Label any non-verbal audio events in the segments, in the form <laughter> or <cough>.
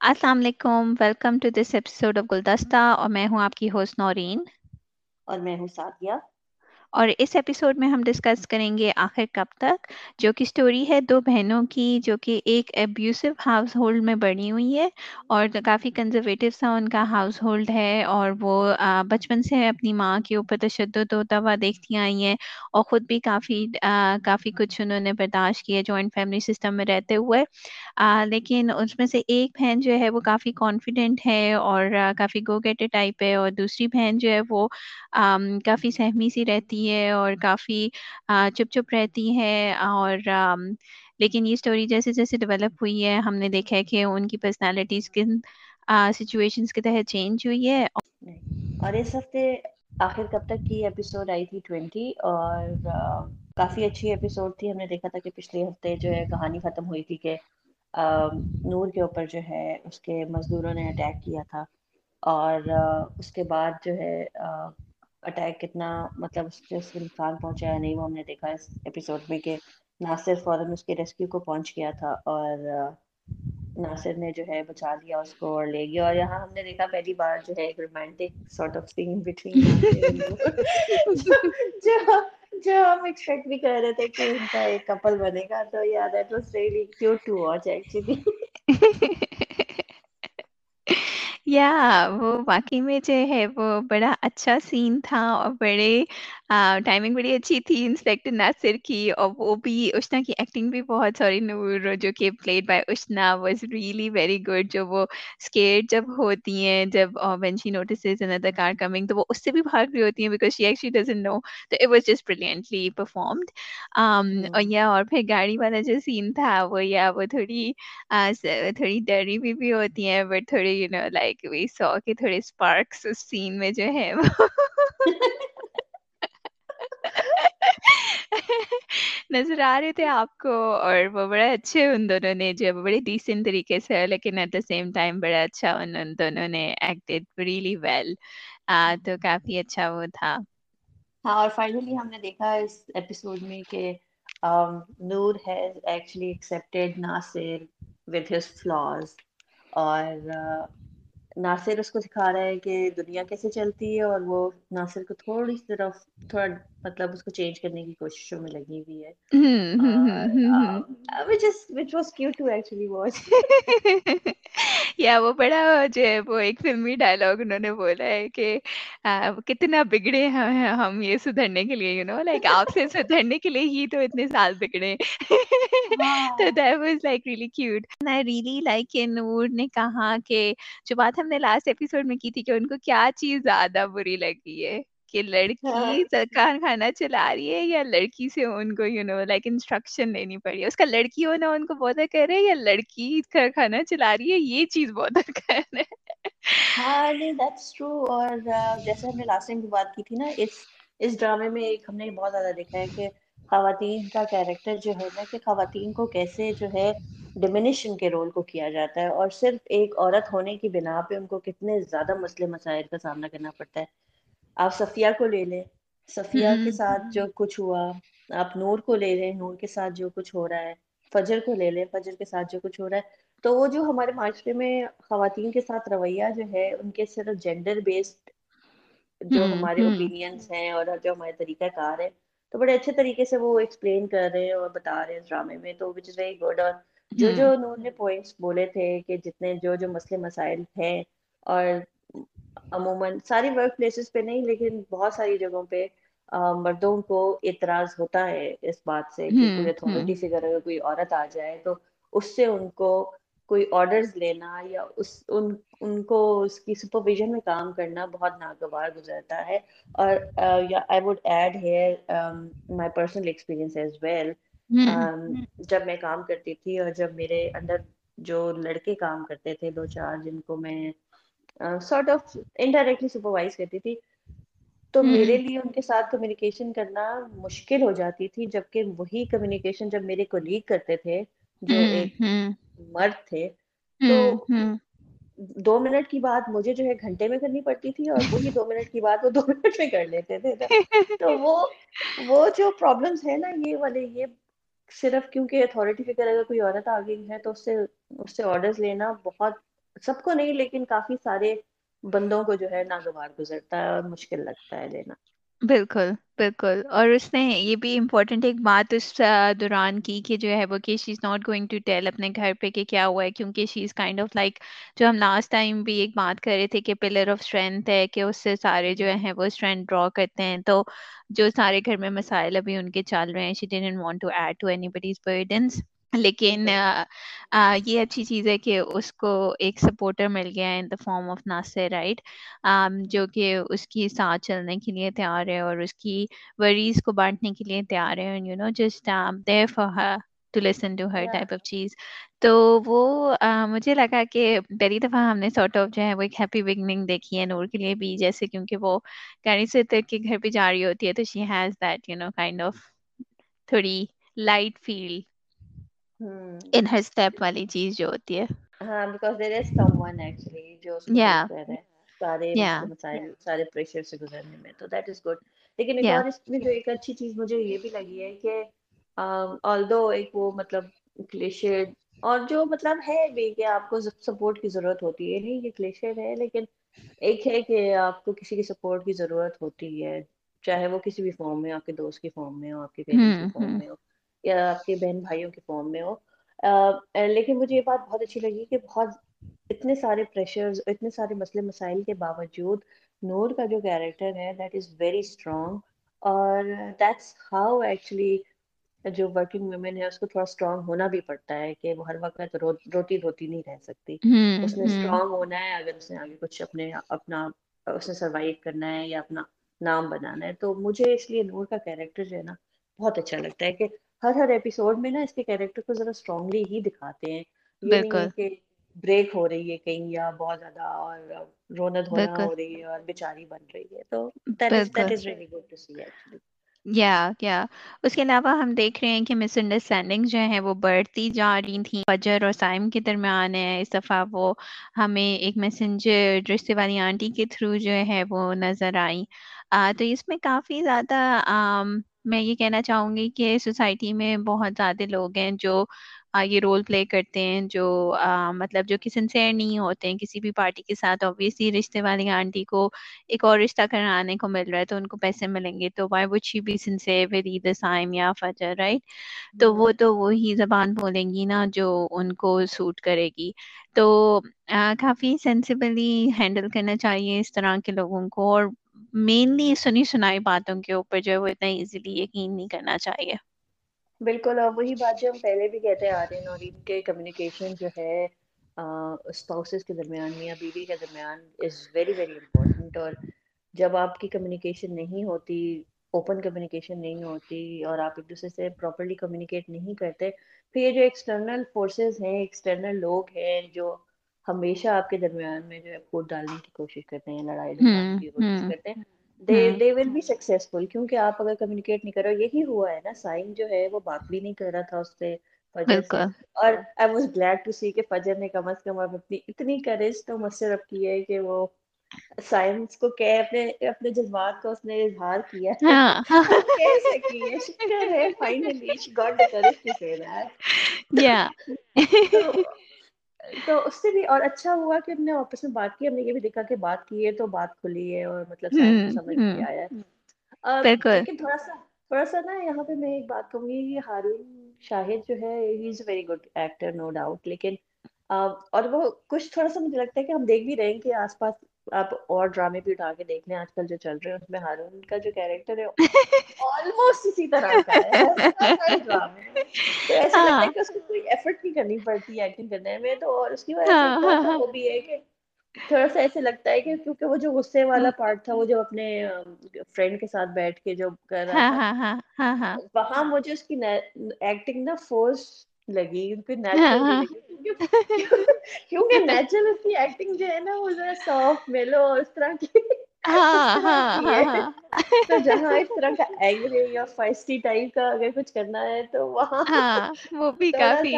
السلام علیکم welcome to this episode of Guldasta اور میں ہوں آپ کی ہوسٹ نورین۔ اور میں ہوں سعدیہ اور اس ایپیسوڈ میں ہم ڈسکس کریں گے آخر کب تک، جو کہ اسٹوری ہے دو بہنوں کی، جو کہ ایک ابیوسو ہاؤس ہولڈ میں بنی ہوئی ہے اور کافی کنزرویٹو سا ان کا ہاؤس ہولڈ ہے اور وہ بچپن سے اپنی ماں کے اوپر تشدد ہوتا ہوا دیکھتی آئی ہیں اور خود بھی کافی کافی کچھ انہوں نے برداشت کیا جوائنٹ فیملی سسٹم میں رہتے ہوئے۔ لیکن اس میں سے ایک بہن جو ہے وہ کافی کانفیڈینٹ ہے اور کافی گو گیٹے ٹائپ ہے اور دوسری بہن جو ہے وہ کافی سہمی سی رہتی ہے اور کافی چپ چپ رہتی ہے اور لیکن یہ اسٹوری جیسے جیسے ڈیولپ ہوئی ہے، ہم نے دیکھا ہے کہ ان کی پرسنالٹیز کن سچویشنس کے تحت چینج ہوئی ہے اور اس ہفتے آخر کب تک کی ایپیسوڈ آئی تھی ٹوینٹی اور کافی اچھی ایپیسوڈ تھی۔ ہم نے دیکھا تھا کہ پچھلے ہفتے جو ہے کہانی ختم ہوئی تھی کہ نور کے اوپر جو ہے اس کے مزدوروں نے اٹیک کیا تھا اور اس کے بعد جو ہے اٹیک کتنا مطلب اس کے اس نقصان پہنچایا نہیں، وہ ہم نے دیکھا اس ایپیسوڈ میں کہ ناصر فوراً اس کے ریسکیو کو پہنچ گیا تھا اور ناصر نے جو ہے بچا لیا اس کو اور لے گیا اور یہاں ہم نے دیکھا پہلی بار جو ہے ایک romantic sort of scene between جو ہم ایکسپیکٹ بھی کر رہے تھے کہ ان کا ایک کپل بنے گا، تو یا that was really cute to watch actually یا وہ واقعی میں جو ہے وہ بڑا اچھا سین تھا اور بڑے ٹائمنگ بڑی اچھی تھی انسپیکٹر ناصر کی اور وہ بھی اشنا کی ایکٹنگ بھی بہت سوری نور جو کہ played by Ushna was really very good جو وہ اسکیٹ جب ہوتی ہیں جب وین شی نوٹسز اندر کار کمنگ تو وہ اس سے بھی بھاگ رہی ہوتی ہیں because she actually doesn't know تو it was just brilliantly performed اور یا اور پھر گاڑی والا جو سین تھا وہ یا وہ تھوڑی تھوڑی ڈری بھی ہوتی ہیں بٹ تھوڑی you know like we so کہ تھوڑے اسپارکس اس سین میں جو ہے وہ نظر آ رہے تھے آپ کو اور وہ بڑے اچھے ان دونوں نے جو بڑے ڈیسنٹ طریقے سے لیکن ایٹ دا سیم ٹائم بڑا اچھا ان دونوں نے ایکٹیڈ ریئلی ویل تو کافی اچھا وہ تھا۔ ہاں اور فائنلی ہم نے دیکھا اس ایپیسوڈ میں کہ Noor has actually accepted Nasir with his flaws اور ناصر اس کو سکھا رہا ہے کہ دنیا کیسے چلتی ہے اور وہ ناصر کو تھوڑی طرف تھوڑا مطلب اس کو چینج کرنے کی کوششوں میں لگی ہوئی ہے۔ یا وہ بڑا جو ہے وہ ایک فلمی ڈائلگ انہوں نے بولا ہے کہ کتنا بگڑے ہیں ہم یہ سدھرنے کے لیے یو نو لائک آپ سے سدھرنے کے لیے ہی تو اتنے سال بگڑے تو that was like really cute I really like Noor نے کہا کہ جو بات ہم نے لاسٹ ایپیسوڈ میں کی تھی کہ ان کو کیا چیز زیادہ بری لگی ہے کہ لڑکی کار کھانا چلا رہی ہے یا لڑکی سے ان کو یو نو لائک انسٹرکشن لینی پڑی ہے اس کا لڑکی ہونا ان کو بہت کر رہے یا لڑکی کھانا چلا رہی ہے یہ چیز بہت کر رہے ہاں نہیں دیٹس ٹرو اور جیسے ہم نے لاسٹ ٹائم کی بات کی تھی نا اس اس ڈرامے میں ایک ہم نے بہت زیادہ دیکھا ہے کہ خواتین کا کیریکٹر جو ہے نا کہ خواتین کو کیسے جو ہے ڈومینیشن کے رول کو کیا جاتا ہے اور صرف ایک عورت ہونے کی بنا پہ ان کو کتنے زیادہ مسئلے مسائل کا سامنا کرنا پڑتا ہے آپ صفیہ کو لے لیں۔ صفیہ کے ساتھ جو کچھ ہوا آپ نور کو لے لیں نور کے ساتھ جو کچھ ہو رہا ہے فجر کو لے لیں فجر کے ساتھ جو کچھ ہو رہا ہے۔ تو وہ جو ہمارے معاشرے میں خواتین کے ساتھ رویہ جو ہے ان کے صرف جینڈر بیسڈ جو ہمارے اوپینینس ہیں اور جو ہمارے طریقہ کار ہے تو بڑے اچھے طریقے سے وہ ایکسپلین کر رہے ہیں اور بتا رہے ہیں ڈرامے میں۔ تو وچ از ویری گڈ اور جو جو انہوں نے پوائنٹس بولے تھے کہ جتنے جو جو مسئلے مسائل ہیں اور عموماً ساری ورک پلیسز پہ نہیں لیکن بہت ساری جگہوں پہ مردوں کو اعتراض ہوتا ہے اس بات سے کہ کوئی اتھارٹی فگر اگر کوئی عورت آ جائے تو اس سے ان کو کوئی آڈرز لینا یا اس ان ان کو اس کی سپرویژن میں کام کرنا بہت ناگوار گزرتا ہے۔ اور I would add here my personal experience as well جب میں کام کرتی تھی اور جب میرے اندر جو لڑکے کام کرتے تھے دو چار جن کو میں سارٹ آف انڈائریکٹلی سپروائز کرتی تھی۔ تو میرے لیے ان کے ساتھ کمیونیکیشن کرنا مشکل ہو جاتی تھی جبکہ وہی کمیونیکیشن جب میرے کولیگ کرتے تھے جو ایک مرد تھے تو دو منٹ کی بات مجھے جو ہے گھنٹے میں کرنی پڑتی تھی اور وہی دو منٹ کی بات وہ دو منٹ میں کر لیتے تھے۔ تو وہ وہ جو پرابلمس ہے نا یہ والے یہ صرف کیونکہ اتھارٹی فگر اگر کوئی عورت آ گئی ہے تو اس سے اس سے آڈرس لینا بہت سب کو نہیں، لیکن کافی سارے بندوں کو جو ہے ناگوار گزرتا ہے اور مشکل لگتا ہے لینا بالکل بالکل۔ اور اس نے یہ بھی امپورٹنٹ ایک بات اس دوران کی کہ جو ہے وہ کہ she is not going to tell اپنے گھر پہ کہ کیا ہوا ہے، کیونکہ she is kind of like جو ہم لاسٹ ٹائم بھی ایک بات کر رہے تھے کہ پلر آف اسٹرینتھ ہے کہ اس سے سارے جو ہیں وہ اسٹرینتھ ڈرا کرتے ہیں۔ تو جو سارے گھر میں مسائل ابھی ان کے چل رہے ہیں she didn't want to add to anybody's burdens لیکن یہ اچھی چیز ہے کہ اس کو ایک سپورٹر مل گیا ہے in the form of Nasir right جو کہ اس کی ساتھ چلنے کے لیے تیار ہے اور اس کی وریز کو بانٹنے کے لیے تیار ہے you know just there for to listen to her type of چیز. تو وہ مجھے لگا کہ پہلی دفعہ ہم نے سارٹ آف جو ہے وہ ایک ہیپی بگننگ دیکھی ہے نور کے لیے بھی جیسے کیونکہ وہ گاڑی سے کے گھر پہ جا رہی ہوتی ہے تو she has that you know kind of تھوڑی light feel in her step والی چیز جو ہوتی ہے۔ ہاں because there is someone actually جو اس کو سارے مسائل سارے پریشر سے گزرنے میں۔ تو دیٹ از گڈ لیکن ایک اور اس میں جو ایک اچھی چیز مجھے یہ بھی لگی ہے کہ ایک وہ مطلب اور جو مطلب ہے بھی کہ آپ کو سپورٹ کی ضرورت ہوتی ہے۔ نہیں یہ کلیشیڈ ہے لیکن ایک ہے کہ آپ کو کسی کی سپورٹ کی ضرورت ہوتی ہے۔ چاہے وہ کسی بھی فارم میں آپ کے دوست کی فارم میں ہو آپ کے پیرنٹس کی فارم میں ہو۔ یا آپ کے بہن بھائیوں کی فارم میں ہو۔ لیکن مجھے یہ بات بہت اچھی لگی کہ بہت اتنے سارے پریشرز اتنے سارے مسئلے مسائل کے باوجود نور کا جو کیریکٹر ہے دیٹ از ویری اسٹرانگ اور دیٹس ہاؤ ایکچولی جو ورکنگ ویمن ہے اس کو تھوڑا اسٹرانگ ہونا بھی پڑتا ہے کہ وہ ہر وقت رو روتی دھوتی نہیں رہ سکتی۔ اس نے اسٹرانگ ہونا ہے اگر اس نے آگے کچھ اپنے اپنا اس نے سروائو کرنا ہے یا اپنا نام بنانا ہے۔ تو مجھے اس لیے نور کا کیریکٹر جو ہے نا بہت اچھا لگتا ہے کہ ہر ہر ایپیسوڈ میں نا اس کے کیریکٹر کو ذرا اسٹرانگلی ہی دکھاتے ہیں۔ بالکل۔ کہ بریک ہو رہی ہے کہیں یا بہت زیادہ اور دھونا بالکل۔ ہو رہی ہے اور بیچاری بن رہی ہے۔ تو دیٹ از بالکل that is really good to see actually یا کیا اس کے علاوہ ہم دیکھ رہے ہیں کہ مس انڈرسٹینڈنگ جو ہے وہ بڑھتی جا رہی تھیں۔ فجر اور سائم کے درمیان ہے۔ اس دفعہ وہ ہمیں ایک میسنجر رشتے والی آنٹی کے تھرو جو ہے وہ نظر آئی تو اس میں کافی زیادہ میں یہ کہنا چاہوں گی کہ سوسائٹی میں بہت زیادہ لوگ ہیں جو یہ رول پلے کرتے ہیں جو مطلب جو کہ سنسیئر نہیں ہوتے ہیں کسی بھی پارٹی کے ساتھ. اوبیسلی رشتے والی آنٹی کو ایک اور رشتہ کرانے کو مل رہا ہے تو ان کو پیسے ملیں گے. تو why would she be sincere with either Saim یا فجر رائٹ تو وہ تو وہی زبان بولیں گی نا جو ان کو سوٹ کرے گی. تو کافی سینسیبلی ہینڈل کرنا چاہیے اس طرح کے لوگوں کو اور مینلی سنی سنائی باتوں کے اوپر جو ہے وہ اتنا ایزیلی یقین نہیں کرنا چاہیے۔ بالکل، اور وہی بات جو ہم پہلے بھی کہتے آ رہے ہیں نورین کے کمیونیکیشن جو ہے اسپاؤسز کے درمیان، میاں بیوی کے درمیان از ویری ویری امپورٹنٹ اور جب آپ کی کمیونیکیشن نہیں ہوتی اوپن کمیونیکیشن نہیں ہوتی اور آپ ایک دوسرے سے پراپرلی کمیونیکیٹ نہیں کرتے پھر یہ جو ایکسٹرنل فورسز ہیں ایکسٹرنل لوگ ہیں جو ہمیشہ آپ کے درمیان میں جو ہے پھوٹ ڈالنے کی کوشش کرتے ہیں لڑائی ہوں کی کوشش کرتے ہیں۔ دے ول بی سکسیزفل کیونکہ آپ اگر کمیونیکیٹ نہیں کرو یہی ہوا ہے نا سائن جو ہے وہ بات بھی نہیں کر رہا تھا اس سے فجر سے۔ بالکل۔ اور I was glad to see کہ فجر نے کم از کم اب اپنی اتنی کریج تو مجھ سے رب کی ہے کہ وہ سائنس کو کہ اپنے اپنے جذبات کو اس نے اظہار کیا۔ ہے ہاں کہہ سکی ہے شکر ہے finally she got the courage to say that یا تو اس سے بھی اور اچھا ہوا کہ ہم نے آپس میں بات کی ہم نے یہ بھی دیکھا کہ بات کی ہے تو بات کھلی ہے اور مطلب سمجھ آیا ہے۔ لیکن تھوڑا سا تھوڑا سا نا یہاں پہ میں ایک بات کہوں گی کہ ہارون شاہد جو ہے he is a very good actor no doubt لیکن اور وہ کچھ تھوڑا سا مجھے لگتا ہے کہ ہم دیکھ بھی رہے ہیں کہ آس پاس آپ اور ڈرامے بھی اٹھا کے دیکھ لیں آج کل جو چل رہے ہیں اس میں ہارون کا جو کیریکٹر ہے آلموسٹ <laughs> اسی طرح کا ہے۔ تو ایسا لگتا ہاں ہے کہ اس کو کوئی ایفرٹ نہیں کرنی پڑتی ایکٹنگ کرنے میں۔ تو اور اس کی وجہ سے ہاں ہاں وہ بھی ہے کہ تھوڑا سا ایسے لگتا ہے کہ کیونکہ وہ جو غصے والا پارٹ تھا وہ جو اپنے فرینڈ کے ساتھ بیٹھ کے جو کر رہا تھا۔ ہاں ہاں ہاں ہاں۔ وہاں مجھے اس کی ایکٹنگ نا فورس لگی کوئی ہاں نیچرل کیونکہ نیچرل اس کی ایکٹنگ جو ہے نا وہ ذرا سافٹ میلو اور اس طرح کی۔ تو جہاں اس طرح کا اینگری یا فائسٹی ٹائپ کا اگر کچھ کرنا ہے تو وہاں ہاں وہ بھی کافی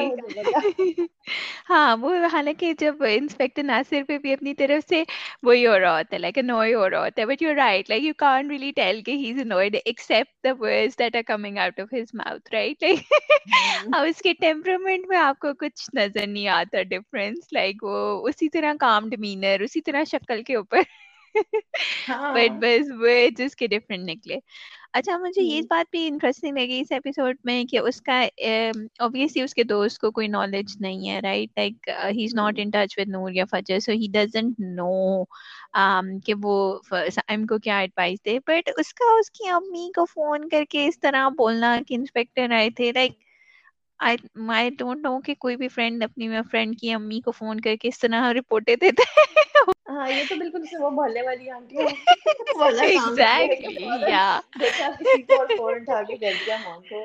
ہاں وہ حالانکہ جب انسپیکٹر ناصر پہ بھی اپنی طرف سے وہی ہو رہا ہوتا ہے لائک انوائے ہو رہا ہوتا ہے but you right like you can't really tell کہ he is involved except the words that are coming out of his mouth right اب اس کے ٹیمپرامنٹ میں آپ کو کچھ نظر نہیں آتا ڈفرنس لائک وہ اسی طرح کام ڈمینر اسی طرح شکل کے اوپر بٹ بس وہ جس کے ڈفرنٹ نکلے اچھا مجھے یہ بات بھی انٹرسٹنگ لگی اس ایپیسوڈ میں کہ اس کا اوبیسلی اس کے دوست کو کوئی نالج نہیں ہے right like he is not in touch with Noor یا فجر سو ہی ڈزنٹ نو کہ وہ سائم کو کیا ایڈوائس دے بٹ اس کا اس کی امی کو فون کر کے اس طرح بولنا کہ انسپیکٹر آئے تھے لائک آئی ڈونٹ نو کہ کوئی بھی فرینڈ اپنی فرینڈ کی امی کو فون کر کے اس طرح رپورٹیں دیتے ہاں یہ تو بالکل وہ محلے والی آنٹی <laughs>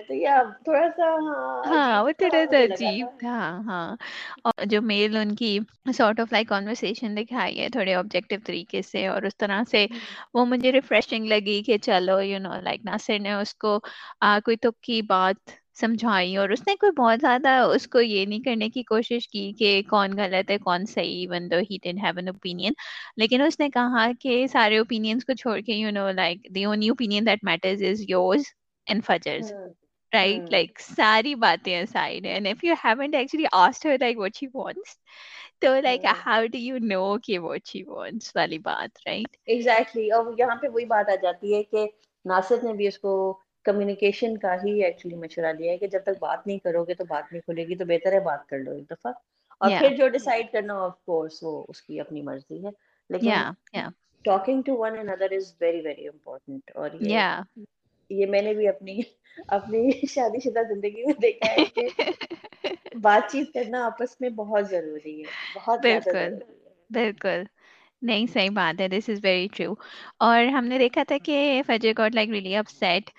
تو یہ تھوڑا سا ہاں ہاں وہ تھوڑا سا مجھے لگا عجیب تھا۔ ہاں۔ اور جو میل ان کی سارٹ آف لائک کانورسیشن دکھائی ہے تھوڑے آبجیکٹو طریقے سے اور اس طرح سے وہ مجھے ریفریشنگ لگی کہ چلو یو نو لائک ناصر نے اس کو کوئی تو کی بات سمجھائی اور اس نے کوئی بہت زیادہ اس کو یہ نہیں کرنے کی کوشش کی کہ کون غلط ہے کون صحیح بند he didn't have an opinion لیکن اس نے کہا کہ سارے اوپینینس کو چھوڑ کے you know like the only opinion that matters is yours and Fajar's right like ساری باتیں side and if you haven't actually asked her like what she wants تو like how do you know کہ what she wants والی بات right exactly اور یہاں پہ وہی بات آ جاتی ہے کہ ناصر نے بھی اس کو کمیونیکیشن کا ہی ایکچولی مشورہ دیا ہے کہ جب تک بات نہیں کرو گے تو بات نہیں کھلے گی تو بہتر ہے بات کر لو ایک دفعہ۔ اور پھر جو ڈیسائڈ کرنا آف کورس وہ اس کی اپنی مرضی ہے۔ لیکن talking to one another is very very important اور یہ میں نے بھی اپنی اپنی شادی شدہ زندگی میں دیکھا ہے کہ <laughs> بات چیت کرنا آپس میں بہت ضروری ہے۔ بہت بالکل بالکل۔ نہیں صحیح بات ہے۔ دس از ویری ٹرو اور ہم نے دیکھا تھا کہ Fajar got like really upset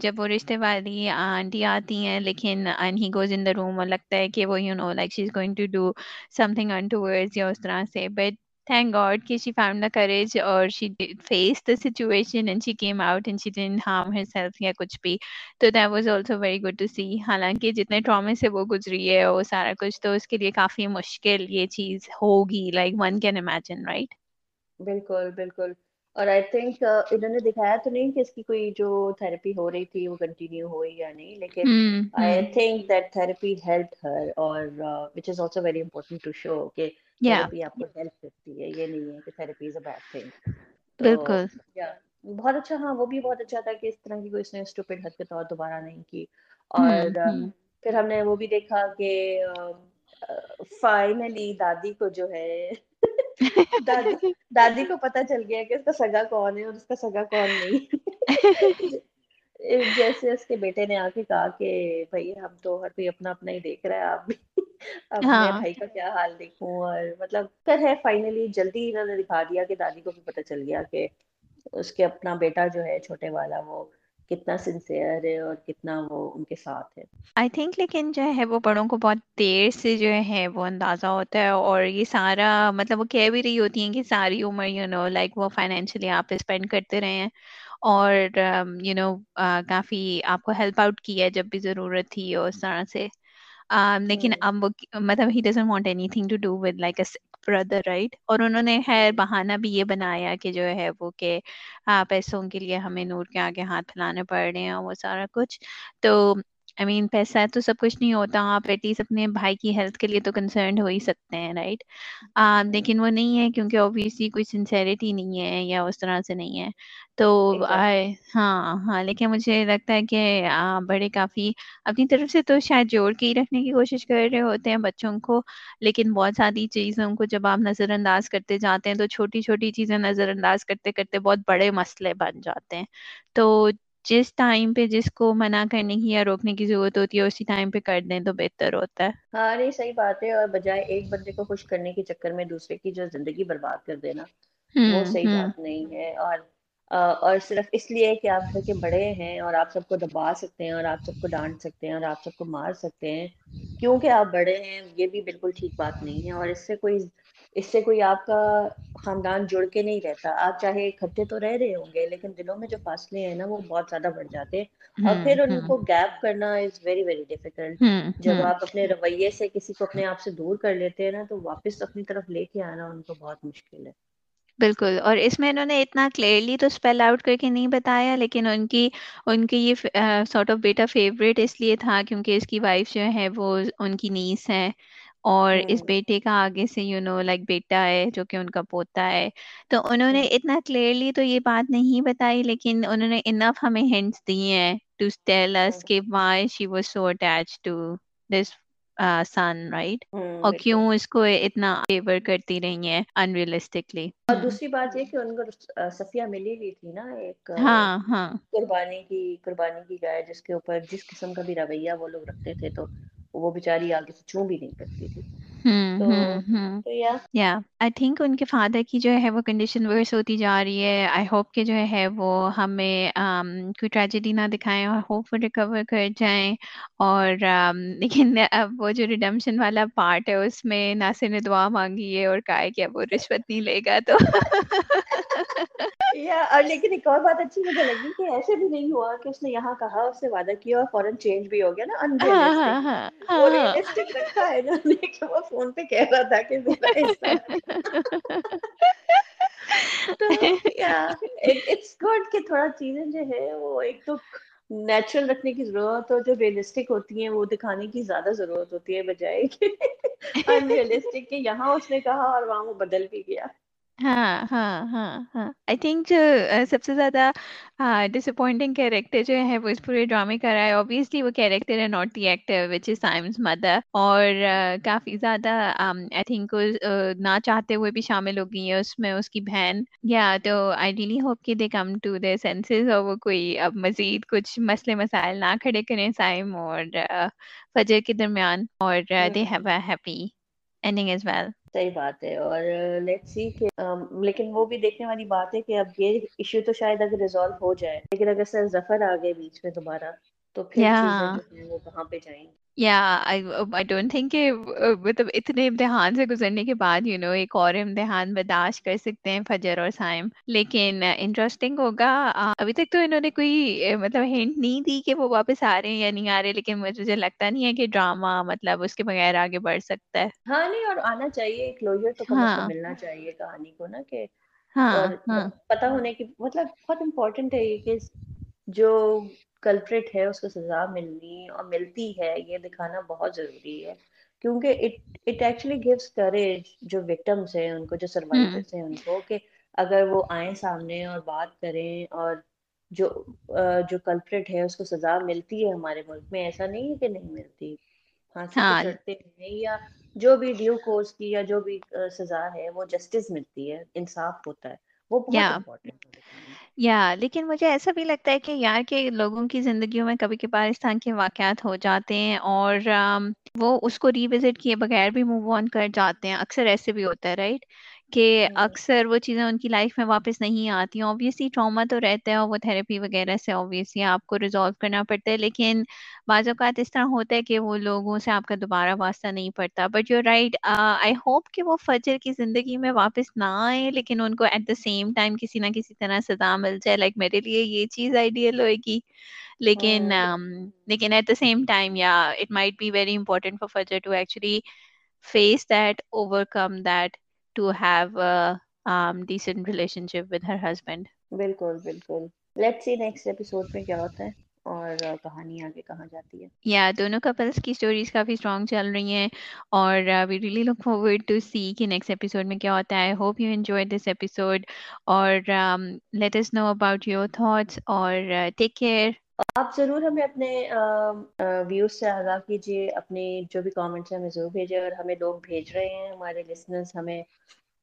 جب وہ رشتے والی آنٹی آتی ہیں، لیکن اینڈ ہی گوز ان دا روم اور لگتا ہے کہ وہ you know like she is going to do something in towards یا اس طرح سے. بٹ تھینک گاڈ کہ شی فاؤنڈ دا کریج اور she face the situation and she came out and she didn't harm herself یا کچھ بھی. تو that was also very good to see حالانکہ جتنے ٹرامے سے وہ گزری ہے وہ سارا کچھ، تو اس کے لیے کافی مشکل یہ چیز ہوگی like one can imagine right بالکل بالکل. اور آئی تھنک انہوں نے دکھایا تو نہیں کہ اس کی کوئی جو تھراپی ہو رہی تھی وہ کنٹینیو ہوئی یا نہیں لیکن I think that therapy help her اور which is also very important to show کہ تھراپی آپ کو ہیلپ کرتی ہے یہ نہیں ہے کہ therapy is a bad thing بالکل بہت اچھا ہاں وہ بھی بہت اچھا تھا کہ اس طرح کی کوئی اس نے اسٹوپڈ حرکت اور دوبارہ نہیں کی اور پھر ہم نے وہ بھی دیکھا کہ فائنلی دادی کو جو ہے دادی دادی کو پتا چل گیا کہ اس کا سگا کون ہے اور اس کا سگا کون نہیں جیسے اس کے بیٹے نے آ کے کہا کہ بھائی ہم تو ہر کوئی اپنا اپنا ہی دیکھ رہا ہے آپ بھی اب میں ہاں۔ بھائی کا کیا حال دیکھوں؟ اور مطلب ہے فائنلی جلدی انہوں نے دکھا دیا کہ دادی کو بھی پتا چل گیا کہ اس کے اپنا بیٹا جو ہے چھوٹے والا وہ کتنا سنسیئر ہے اور کتنا وہ ان کے ساتھ ہے۔ آئی تھنک لیکن جو ہے وہ بڑوں کو بہت دیر سے جو ہے وہ اندازہ ہوتا ہے اور یہ سارا مطلب وہ کہہ بھی رہی ہوتی ہیں کہ ساری عمر یو نو لائک وہ فائنینشلی آپ اسپینڈ کرتے رہے ہیں اور یو نو کافی آپ کو ہیلپ آؤٹ کیا ہے جب بھی ضرورت تھی اس طرح سے۔ لیکن اب وہ مطلب he doesn't want anything to do with like brother right اور انہوں نے خیر بہانہ بھی یہ بنایا کہ جو ہے وہ کہ پیسوں کے لیے ہمیں نور کے آگے ہاتھ پھیلانے پڑ رہے ہیں وہ سارا کچھ۔ تو آئی مین پیسہ تو سب کچھ نہیں ہوتا آپ ایٹ لیسٹ اپنے بھائی کی ہیلتھ کے لیے تو کنسرنڈ ہو ہی سکتے ہیں رائٹ لیکن وہ نہیں ہے کیونکہ اوبویسلی کوئی سنسیرٹی نہیں ہے یا اس طرح سے نہیں ہے تو ہاں ہاں لیکن مجھے لگتا ہے کہ بڑے کافی اپنی طرف سے تو شاید جوڑ کے ہی رکھنے کی کوشش کر رہے ہوتے ہیں بچوں کو لیکن بہت ساری چیزوں کو جب آپ نظر انداز کرتے جاتے ہیں تو چھوٹی چھوٹی چیزیں نظر انداز کرتے کرتے بہت بڑے مسئلے بن جاتے ہیں تو جس ٹائم پہ جس کو منع کرنے کی یا روکنے کی ضرورت ہوتی ہے اسی ٹائم پہ کر دیں تو بہتر ہوتا ہے۔ ہاں نہیں صحیح بات ہے۔ اور بجائے ایک بندے کو خوش کرنے کے چکر میں دوسرے کی جو زندگی برباد کر دینا وہ صحیح بات نہیں ہے۔ اور اور صرف اس لیے کہ آپ کے بڑے ہیں اور آپ سب کو دبا سکتے ہیں اور آپ سب کو ڈانٹ سکتے ہیں اور آپ سب کو مار سکتے ہیں کیونکہ آپ بڑے ہیں یہ بھی بالکل ٹھیک بات نہیں ہے۔ اور اس سے کوئی اس سے کوئی آپ کا خاندان جڑ کے نہیں رہتا۔ آپ چاہے اکٹھے تو رہ رہے ہوں گے لیکن دلوں میں جو فاصلے ہیں نا وہ بہت زیادہ بڑھ جاتے ہیں۔ اور پھر ان کو گیپ کرنا از ویری ویری ڈیفیکلٹ جب آپ اپنے رویے سے کسی کو اپنے آپ سے دور کر لیتے ہیں نا تو واپس اپنی طرف لے کے آنا ان کو بہت مشکل ہے۔ بالکل۔ اور اس میں انہوں نے اتنا کلیئرلی تو اسپیل آؤٹ کر کے نہیں بتایا لیکن ان کی ان کی یہ سارٹ آف بیٹا فیوریٹ اس لیے تھا کیونکہ اس کی وائف جو ہے وہ ان کی نیس ہے اور اس ہوں بیٹے کا آگے سے یو نو لائک بیٹا ہے جو کہ ان کا پوتا ہے۔ تو انہوں نے ہوں اتنا کلیئرلی تو یہ بات نہیں بتائی لیکن انہوں نے انف ہمیں ہنٹس دیے ہیں ٹو ٹیل اس کہ why she was so attach to this son right اور کیوں اس کو اتنا فیور کرتی رہی ہیں انریلسٹکلی اور دوسری بات یہ کہ ان کو صفیہ ملی ہوئی تھی نا ایک ہاں ہاں۔ قربانی کی قربانی کی گائے جس کے اوپر جس قسم کا بھی رویہ وہ لوگ رکھتے تھے تو۔ وہ بچاری آگے سے چوں بھی نہیں کرتی تھی۔ یا۔ یا آئی تھنک ان کے فادر کی جو ہے وہ کنڈیشن ورس ہوتی جا رہی ہے۔ آئی ہوپ کہ جو ہے وہ ہمیں کوئی ٹریجڈی نہ دکھائیں اور ہوپ وہ ریکور کر جائیں۔ اور لیکن اب وہ جو ریڈمشن والا پارٹ ہے اس میں ناصر نے دعا مانگی ہے اور کہا ہے کہ اب وہ رشوت نہیں لے گا تو۔ <laughs> یا اور لیکن ایک اور بات اچھی مجھے لگی کہ ایسے بھی نہیں ہوا کہ اس نے یہاں کہا اس سے وعدہ کیا اور فورن چینج بھی ہو گیا نا ان ریئلسٹک وہ ریئلسٹک رکھا ہے نا کہ وہ فون پہ کہہ رہا تھا کہ اٹس گڈ کہ تھوڑا چیزیں جو ہے وہ ایک تو نیچرل رکھنے کی ضرورت اور جو ریئلسٹک ہوتی ہیں وہ دکھانے کی زیادہ ضرورت ہوتی ہے بجائے کہ <laughs> ان ریئلسٹک کہ یہاں اس نے کہا اور وہاں وہ بدل بھی گیا۔ ہاں ہاں ہاں ہاں۔ آئی تھنک جو سب سے زیادہ ڈس اپوائنٹنگ کیریکٹر جو ہے وہ اس پورے ڈرامے کا رہا ہے۔ اوبیسلی وہ کیریکٹر ہے not the actor which is Saim's mother اور کافی زیادہ آئی تھنک نہ چاہتے ہوئے بھی شامل ہو گئی ہے اس میں اس کی بہن۔ یا تو آئی ریلی ہوپ کہ دے کم ٹو د سینسز اور وہ کوئی اب مزید کچھ مسئلے مسائل نہ کھڑے کریں سائم اور فجر کے درمیان۔ اور they have a happy ending as well صحیح بات ہے اور لیٹ سی کہ um, لیکن وہ بھی دیکھنے والی بات ہے کہ اب یہ ایشو تو شاید اگر ریزالو ہو جائے، لیکن اگر سر ظفر آ گئے بیچ میں دوبارہ تو پھر چیزیں وہ کہاں پہ جائیں۔ گی یا آئی ڈونٹ تھنک کہ مطلب اتنے امتحان سے گزرنے کے بعد یو نو ایک اور امتحان برداشت کر سکتے ہیں فجر اور سائم۔ لیکن انٹرسٹنگ ہوگا ابھی تک تو انہوں نے کوئی مطلب ہنٹ نہیں دی کہ وہ واپس آ رہے ہیں یا نہیں آ رہے لیکن مجھے لگتا نہیں ہے کہ ڈرامہ مطلب اس کے بغیر آگے بڑھ سکتا ہے۔ ہاں نہیں اور آنا چاہیے ایک تو کم ہاں۔ ملنا چاہیے کہانی کو نا کہ ہاں ہاں۔ پتا ہونے کی مطلب بہت امپورٹنٹ ہے یہ کہ جو کلپریٹ ہے اس کو سزا ملنی اور ملتی ہے یہ دکھانا بہت ضروری ہے۔ کیونکہ اٹ ایکچولی گیوس کریج جو وکٹمس ہیں ان کو جو ہوں۔ سروائرس ہیں ان کو کہ اگر وہ آئیں سامنے اور بات کریں اور جو جو کلپریٹ ہے اس کو سزا ملتی ہے ہمارے ملک میں ایسا نہیں ہے کہ نہیں ملتی۔ ہاں۔ چڑھتے ہیں یا جو بھی ڈیو کورس کی یا جو بھی سزا ہے وہ جسٹس ملتی ہے انصاف ہوتا ہے۔ وہ بہت دکھانا یا لیکن مجھے ایسا بھی لگتا ہے کہ یار کے لوگوں کی زندگیوں میں کبھی کبھار اس طرح کے واقعات ہو جاتے ہیں اور وہ اس کو ریوزٹ کیے بغیر بھی موو آن کر جاتے ہیں اکثر ایسے بھی ہوتا ہے رائٹ کہ اکثر وہ چیزیں ان کی لائف میں واپس نہیں آتی اوبویسلی ٹراما تو رہتا ہے اور وہ تھراپی وغیرہ سے اوبویسلی آپ کو ریزالو کرنا پڑتا ہے لیکن بعض اوقات اس طرح ہوتا ہے کہ وہ لوگوں سے آپ کا دوبارہ واسطہ نہیں پڑتا۔ But you right I hope کہ وہ فجر کی زندگی میں واپس نہ آئے لیکن ان کو ایٹ دا سیم ٹائم کسی نہ کسی طرح سزا مل جائے۔ لائک میرے لیے یہ چیز آئیڈیل ہوئے گی۔ لیکن ہوں لیکن ایٹ دا سیم ٹائم یا it might be very important for for to actually face that overcome that to have decent relationship with her husband بالکل بالکل لیٹ سی نیکسٹ ایپیسوڈ میں کیا ہوتا ہے اور کہانی آگے کہاں جاتی ہے یا دونوں کپلس کی اسٹوریز کافی اسٹرانگ چل رہی ہیں اور we really look forward to see کہ نیکسٹ ایپیسوڈ میں کیا ہوتا ہے hope you enjoy this episode اور let know about your thoughts اور ٹیک کیئر آپ ضرور ہمیں اپنے ویوز سے آگاہ کیجیے اپنے جو بھی کامنٹس ہیں ہمیں ضرور بھیجیں اور ہمیں لوگ بھیج رہے ہیں، ہمارے لسنرس ہمیں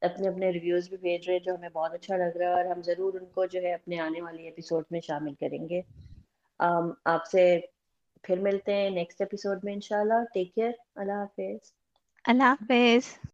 اپنے اپنے ریویوز بھی بھیج رہے ہیں، جو ہمیں بہت اچھا لگ رہا ہے، اور ہم ضرور ان کو جو ہے اپنے آنے والی ایپیسوڈ میں شامل کریں گے۔ آپ سے پھر ملتے ہیں نیکسٹ ایپیسوڈ میں انشاء اللہ ٹیک کیئر اللہ حافظ. اللہ حافظ۔